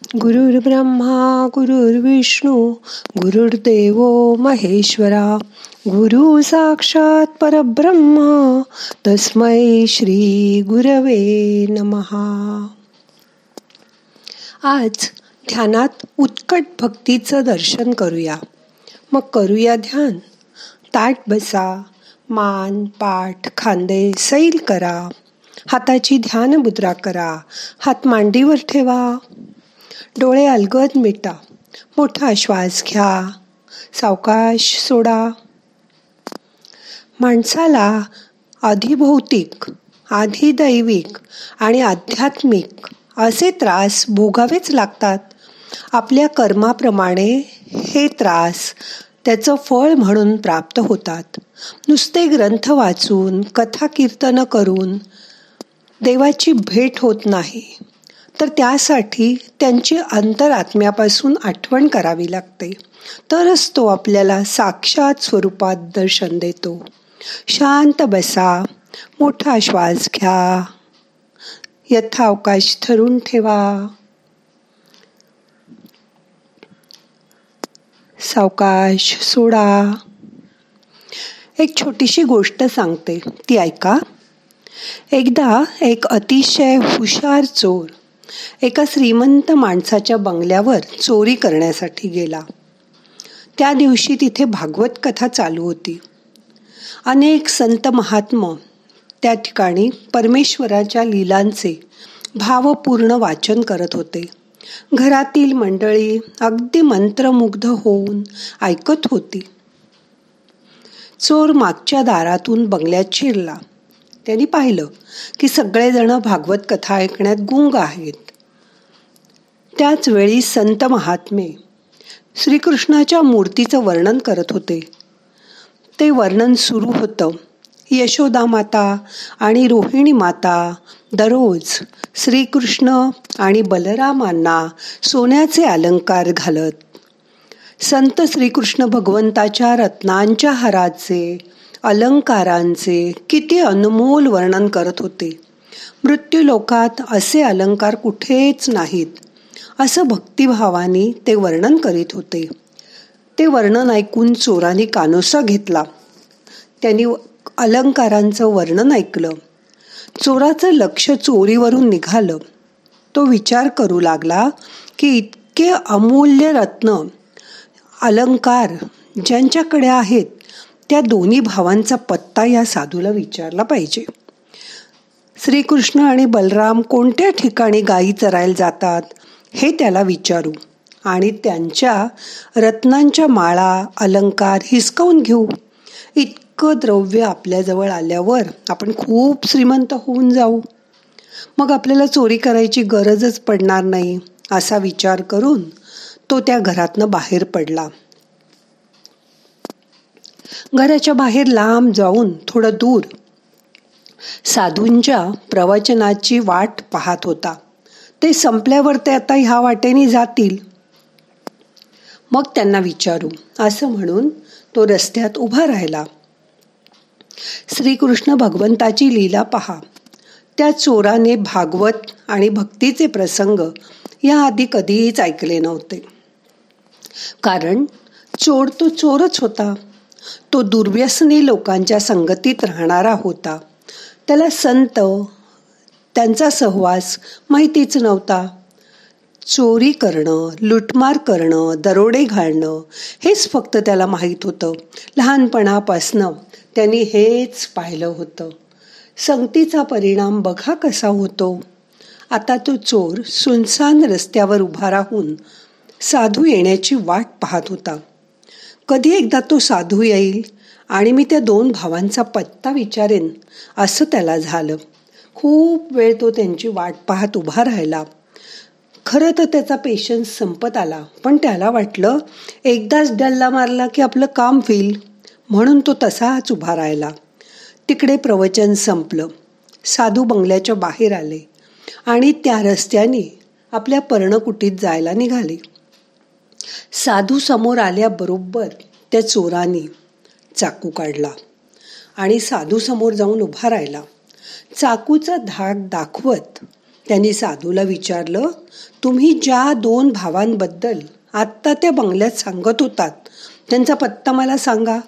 गुरुर् ब्रह्मा गुरुर्विष्णू गुरुर्देव महेश्वरा गुरु साक्षात परब्रह्म तस्मै श्री गुरवे नमहा आज ध्यानात उत्कट भक्तीचं दर्शन करूया. मग करूया ध्यान. ताट बसा मान पाठ खांदे सैल करा. हाताची ध्यान मुद्रा करा. हात मांडीवर ठेवा. डोळे अलगद मिटा. मोठा श्वास घ्या. सावकाश सोडा. माणसाला अधिभौतिक दैविक आणि आध्यात्मिक असे त्रास भोगावेच लागतात. आपल्या कर्माप्रमाणे हे त्रास त्याचं फळ म्हणून प्राप्त होतात. नुसते ग्रंथ वाचून कथा कीर्तन करून देवाची भेट होत नाही. तर त्यासाठी त्यांची अंतरात्म्यापासून आठवण करावी लागते. तरच तो आपल्याला साक्षात स्वरूपात दर्शन देतो. शांत बसा मोठा श्वास घ्या. यथावकाश ठरून ठेवा. सावकाश सोडा. एक छोटीशी गोष्ट सांगते. ती ऐका. एकदा एक अतिशय हुशार चोर एका श्रीमंत माणसाच्या बंगल्यावर चोरी करण्यासाठी गेला. त्या दिवशी तिथे भागवत कथा चालू होती. अनेक संत महात्म त्या ठिकाणी परमेश्वराच्या लीलांचे भावपूर्ण वाचन करत होते. घरातील मंडळी अगदी मंत्रमुग्ध होऊन ऐकत होती. चोर मागच्या दारातून बंगल्यात शिरला. त्यांनी पाहिलं की सगळेजण भागवत कथा ऐकण्यात गुंग आहेत. त्याच वेळी संत महात्मे श्रीकृष्णाच्या मूर्तीचं वर्णन करत होते. ते वर्णन सुरू होतं यशोदा माता आणि रोहिणी माता दररोज श्रीकृष्ण आणि बलरामांना सोन्याचे अलंकार घालत. संत श्रीकृष्ण भगवंताच्या रत्नांच्या हाराचे अलंकारांचे किती अनमोल वर्णन करत होते. मृत्यूलोकात असे अलंकार कुठेच नाहीत. असं भक्तिभावाने ते वर्णन करीत होते. ते वर्णन ऐकून चोराने कानोसा घेतला. त्यांनी अलंकारांचं वर्णन ऐकलं. चोराचं लक्ष चोरीवरून निघालं. तो विचार करू लागला की इतके अमूल्य रत्न अलंकार ज्यांच्याकडे आहेत त्या दोन्ही भावांचा पत्ता या साधूला विचारला पाहिजे. श्रीकृष्ण आणि बलराम कोणत्या ठिकाणी गायी चरायला जातात हे त्याला विचारू आणि त्यांच्या रत्नांच्या माळा अलंकार हिसकावून घेऊ. इतकं द्रव्य आपल्याजवळ आल्यावर आपण खूप श्रीमंत होऊन जाऊ. मग आपल्याला चोरी करायची गरजच पडणार नाही असा विचार करून तो त्या घरातनं बाहेर पडला. घराच्या बाहेर लांब जाऊन थोडं दूर. साधूंच्या प्रवचनाची वाट पाहत होता. ते संपल्यावर ते आता ह्या वाटेने जातील. मग त्यांना विचारू असं म्हणून तो रस्त्यात उभा राहिला. श्रीकृष्ण भगवंताची लीला पहा. त्या चोराने भागवत आणि भक्तीचे प्रसंग या आधी कधीच ऐकले नव्हते. कारण चोर तो चोरच होता. तो दुर्व्यसनी लोकांच्या संगतीत राहणारा होता. त्याला संत त्यांचा सहवास माहितीच नव्हता. चोरी करणं लुटमार करणं दरोडे घालणं हेच फक्त त्याला माहीत होतं. लहानपणापासनं त्यांनी हेच पाहिलं होतं. संगतीचा परिणाम बघा कसा होतो. आता तो चोर सुनसान रस्त्यावर उभा राहून साधू येण्याची वाट पाहत होता. कधी एकदा तो साधू येईल आणि मी त्या दोन भावांचा पत्ता विचारेन असं त्याला झालं. खूप वेळ तो त्यांची वाट पाहत उभा राहिला. खरं तर त्याचा पेशन्स संपत आला पण त्याला वाटलं एकदाच डल्ला मारला की आपलं काम होईल. म्हणून तो तसाच उभा राहिला. तिकडे प्रवचन संपलं. साधू बंगल्याच्या बाहेर आले आणि त्या रस्त्याने आपल्या पर्णकुटीत जायला निघाले. साधू समोर आल्याबरोबर त्या चोराने चाकू काढला आणि साधू समोर जाऊन उभा राहिला. चाकूचा धाक दाखवत त्यांनी साधूला विचारलं तुम्ही ज्या दोन भावांबद्दल आत्ता त्या बंगल्यात सांगत होतात त्यांचा पत्ता मला सांगा.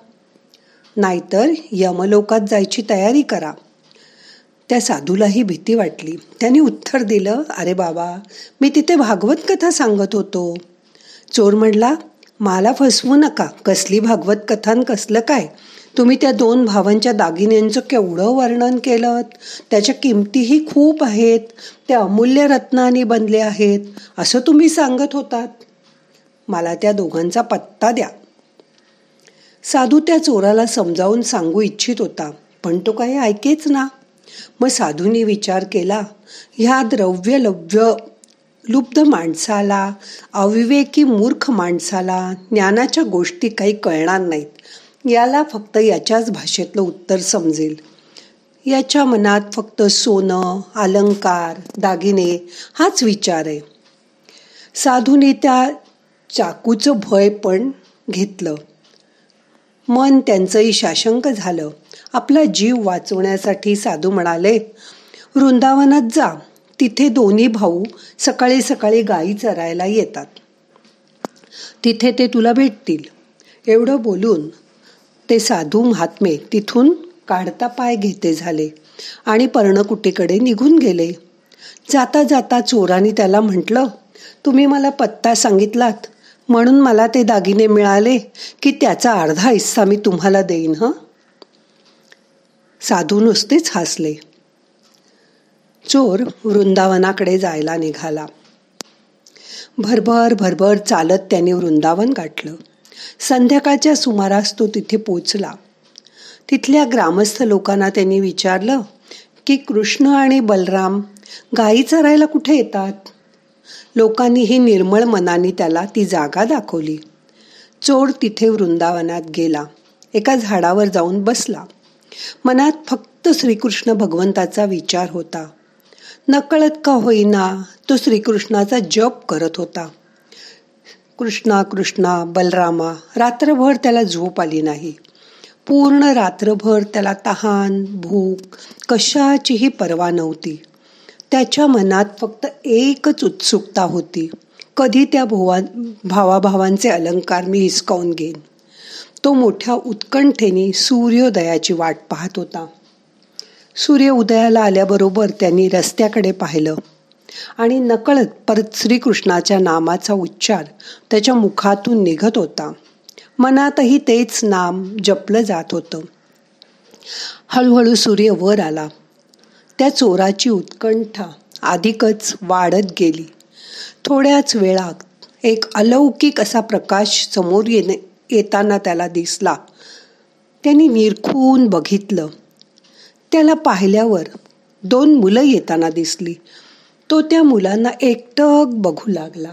नाहीतर यमलोकात जायची तयारी करा. त्या साधूलाही भीती वाटली. त्यांनी उत्तर दिलं अरे बाबा मी तिथे भागवत कथा सांगत होतो. चोर म्हणला मला फसवू नका. कसली भागवत कथान कसलं काय? तुम्ही त्या दोन भावांच्या दागिन्यांचं केवढं वर्णन केलं त्याच्या किमतीही खूप आहेत. त्या अमूल्य रत्नाने बनले आहेत. असं तुम्ही सांगत होतात? मला त्या दोघांचा पत्ता द्या. साधू त्या चोराला समजावून सांगू इच्छित होता पण तो काही ऐकेच ना. मग साधूंनी विचार केला ह्या द्रव्य लव्य लुब्ध माणसाला अविवेकी मूर्ख माणसाला ज्ञानाच्या गोष्टी काही कळणार नाहीत. याला फक्त याच्याच भाषेतलं उत्तर समजेल. याच्या मनात फक्त सोनं अलंकार दागिने हाच विचार आहे. साधूने त्या चाकूचं भय पण घेतलं. मन त्यांचंही शाशंक झालं. आपला जीव वाचवण्यासाठी साधू म्हणाले वृंदावनात जा. तिथे दोन्ही भाऊ सकाळी सकाळी गायी चरायला येतात. तिथे ते तुला भेटतील. एवढं बोलून ते साधू महात्मे तिथून काढता पाय घेते झाले आणि पर्णकुटीकडे निघून गेले. जाता जाता चोराने त्याला म्हटलं तुम्ही मला पत्ता सांगितलात. म्हणून मला ते दागिने मिळाले की त्याचा अर्धा हिस्सा मी तुम्हाला देईन हं? साधू नुसतेच हसले. चोर वृंदावनाकडे जायला निघाला. भरभर भरभर चालत त्याने वृंदावन गाठलं. संध्याकाळच्या सुमारास तो तिथे पोचला. तिथल्या ग्रामस्थ लोकांना त्यांनी विचारलं की कृष्ण आणि बलराम गायी चरायला कुठे येतात? लोकांनी ही निर्मळ मनाने त्याला ती जागा दाखवली. चोर तिथे वृंदावनात गेला. एका झाडावर जाऊन बसला. मनात फक्त श्रीकृष्ण भगवंताचा विचार होता. नकळत का होईना तो श्रीकृष्णाचा जप करत होता. कृष्णा कृष्णा बलरामा रात्रभर त्याला झोप आली नाही. पूर्ण रात्रभर त्याला तहान भूक कशाचीही पर्वा नव्हती. त्याच्या मनात फक्त एकच उत्सुकता होती. कधी त्या भोवा भावाभावांचे अलंकार मी हिसकावून घेईन. तो मोठ्या उत्कंठेने सूर्योदयाची वाट पाहत होता. सूर्य उदयाला आल्याबरोबर त्यांनी रस्त्याकडे पाहिलं. आणि नकळत परत श्रीकृष्णाच्या नामाचा उच्चार त्याच्या मुखातून निघत होता. मनातही तेच नाम जपलं जात होतं. हळूहळू सूर्य वर आला. त्या चोराची उत्कंठा अधिकच वाढत गेली. थोड्याच वेळात एक अलौकिक असा प्रकाश समोर येणे येताना त्याला दिसला. त्यांनी निरखून बघितलं. त्याला पाहिल्यावर दोन मुलं येताना दिसली. तो त्या मुलांना एकटक बघू लागला.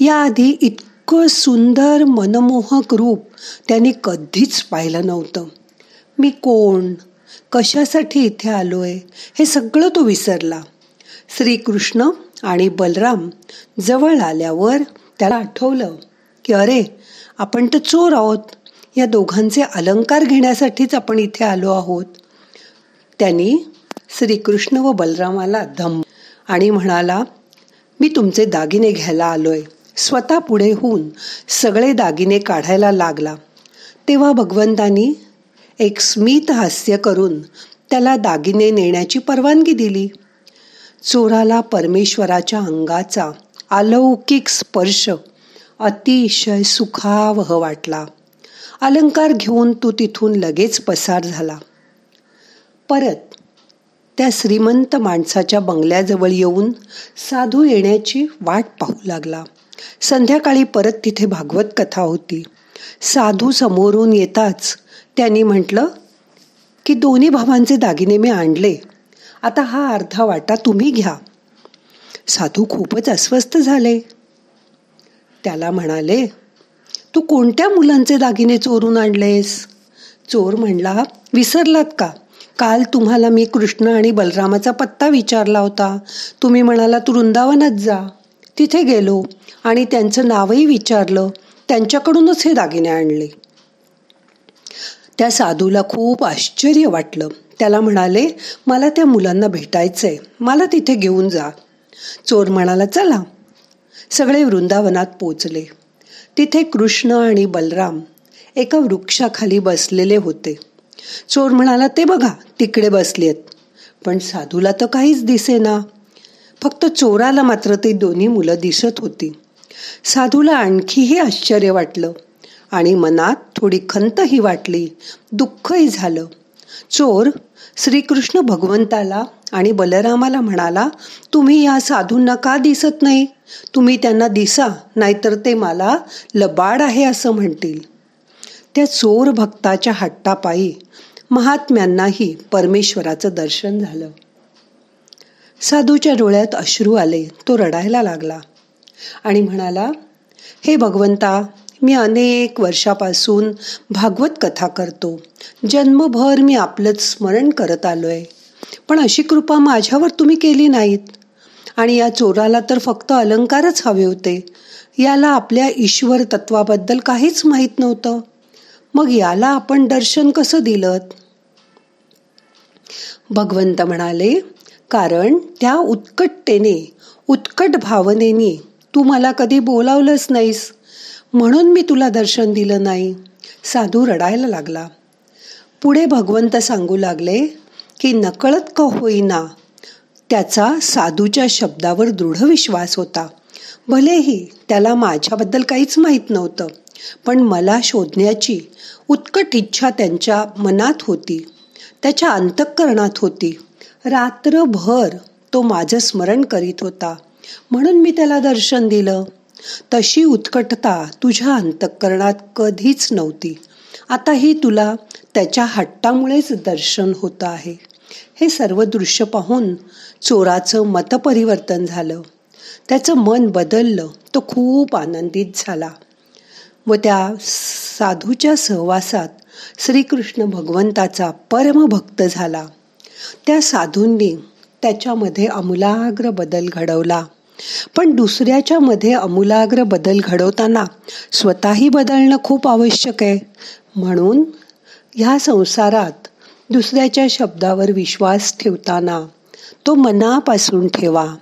याआधी इतकं सुंदर मनमोहक रूप त्यांनी कधीच पाहिलं नव्हतं. मी कोण? कशासाठी इथे आलोय? हे सगळं तो विसरला. श्रीकृष्ण आणि बलराम जवळ आल्यावर त्याला आठवलं की अरे आपण तर चोर आहोत. या दोघांचे अलंकार घेण्यासाठीच आपण इथे आलो आहोत. त्यांनी श्रीकृष्ण व बलरामाला धम आणि म्हणाला मी तुमचे दागिने घ्यायला आलोय. स्वतः पुढे होऊन सगळे दागिने काढायला लागला. तेव्हा भगवंतानी एक स्मित हास्य करून त्याला दागिने नेण्याची परवानगी दिली. चोराला परमेश्वराच्या अंगाचा अलौकिक स्पर्श अतिशय सुखावह वाटला. अलंकार घेऊन तो तिथून लगेच पसार झाला. परत त्या श्रीमंत माणसाच्या बंगल्याजवळ येऊन साधू येण्याची वाट पाहू लागला. संध्याकाळी परत तिथे भागवत कथा होती. साधू समोरून येताच त्यांनी म्हटलं की दोन्ही भावांचे दागिने मी आणले. आता हा अर्धा वाटा तुम्ही घ्या. साधू खूपच अस्वस्थ झाले. त्याला म्हणाले तू कोणत्या मुलांचे दागिने चोरून आणलेस? चोर म्हणला विसरलात का? काल तुम्हाला मी कृष्ण आणि बलरामाचा पत्ता विचारला होता. तुम्ही म्हणाला तू वृंदावनात जा. तिथे गेलो आणि त्यांचं नावही विचारलं. त्यांच्याकडूनच हे दागिने आणले. त्या साधूला खूप आश्चर्य वाटलं. त्याला म्हणाले मला त्या मुलांना भेटायचंय. मला तिथे घेऊन जा. चोर म्हणाला चला. सगळे वृंदावनात पोचले. तिथे कृष्ण आणि बलराम एका वृक्षाखाली बसलेले होते. चोर म्हणाला ते बघा तिकडे बसलेत. पण साधूला तर काहीच दिसेना. फक्त चोराला मात्र ते दोन्ही मुलं दिसत होती. साधूला आणखीही आश्चर्य वाटलं आणि मनात थोडी खंतही वाटली दुःखही झालं. चोर श्रीकृष्ण भगवंताला आणि बलरामाला म्हणाला तुम्ही या साधूंना का दिसत नाही? तुम्ही त्यांना दिसा नाहीतर ते मला लबाड आहे असं म्हणतील. त्या चोर भक्ताच्या हट्टापायी महात्म्यांनाही परमेश्वराचं दर्शन झालं. साधूच्या डोळ्यात अश्रू आले तो रडायला लागला आणि म्हणाला हे भगवंता मी अनेक वर्षापासून भागवत कथा करतो. जन्मभर मी आपलंच स्मरण करत आलोय. पण अशी कृपा माझ्यावर तुम्ही केली नाहीत. आणि या चोराला तर फक्त अलंकारच हवे होते. याला आपल्या ईश्वर तत्वाबद्दल काहीच माहीत नव्हतं. मग याला आपण दर्शन कसं दिलं भगवंत म्हणाले कारण त्या उत्कटतेने उत्कट भावनेने तू मला कधी बोलावलंच नाहीस. म्हणून मी तुला दर्शन दिलं नाही. साधू रडायला लागला. पुढे भगवंत सांगू लागले की नकळत का होईना त्याचा साधूच्या शब्दावर दृढ विश्वास होता. भलेही त्याला माझ्याबद्दल काहीच माहीत नव्हतं पण मला शोधण्याची उत्कट इच्छा त्यांच्या मनात होती. त्याच्या अंतःकरणात होती. रात्रभर तो माझं स्मरण करीत होता. म्हणून मी त्याला दर्शन दिलं. तशी उत्कटता तुझ्या अंतःकरणात कधीच नव्हती. आता ही तुला त्याच्या हट्टामुळेच दर्शन होतं आहे. हे सर्व दृश्य पाहून चोराचं मतपरिवर्तन झालं. त्याचं मन बदललं. तो खूप आनंदित झाला. व त्या साधूच्या सहवासात श्रीकृष्ण भगवंताचा परमभक्त झाला. त्या साधूंनी त्याच्यामध्ये अमूलाग्र बदल घडवला. पण दुसऱ्याच्या मध्ये अमूलाग्र बदल घडवताना स्वतःही बदलणं खूप आवश्यक आहे. म्हणून ह्या संसारात दुसऱ्याच्या शब्दावर विश्वास ठेवताना तो मनापासून ठेवा.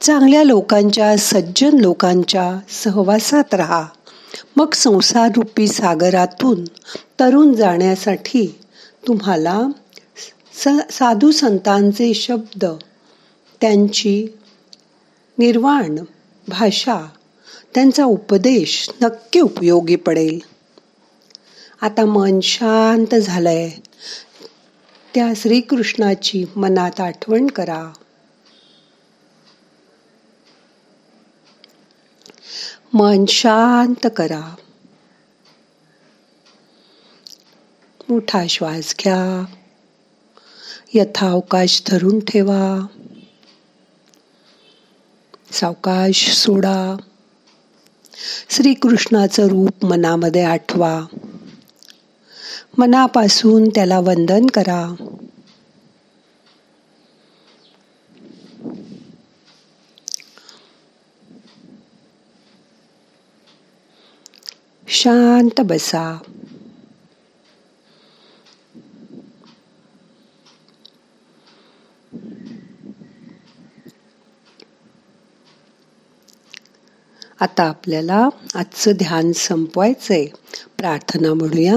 चांगल्या लोकांच्या सज्जन लोकांच्या सहवासात राहा. मग संसार रूपी सागरातून तरुण जाण्यासाठी तुम्हाला स साधू संतांचे शब्द त्यांची निर्वाण भाषा त्यांचा उपदेश नक्की उपयोगी पडेल. आता मन शांत झालंय. त्या श्रीकृष्णाची मनात आठवण करा. मन शांत करा. मोठा श्वास घ्या. यथावकाश धरून ठेवा. सावकाश सोडा. श्रीकृष्णाचं रूप मनामध्ये आठवा. मनापासून त्याला वंदन करा. शांत बसा. आता आपल्याला आजचं ध्यान संपवायचंय. प्रार्थना म्हणूया.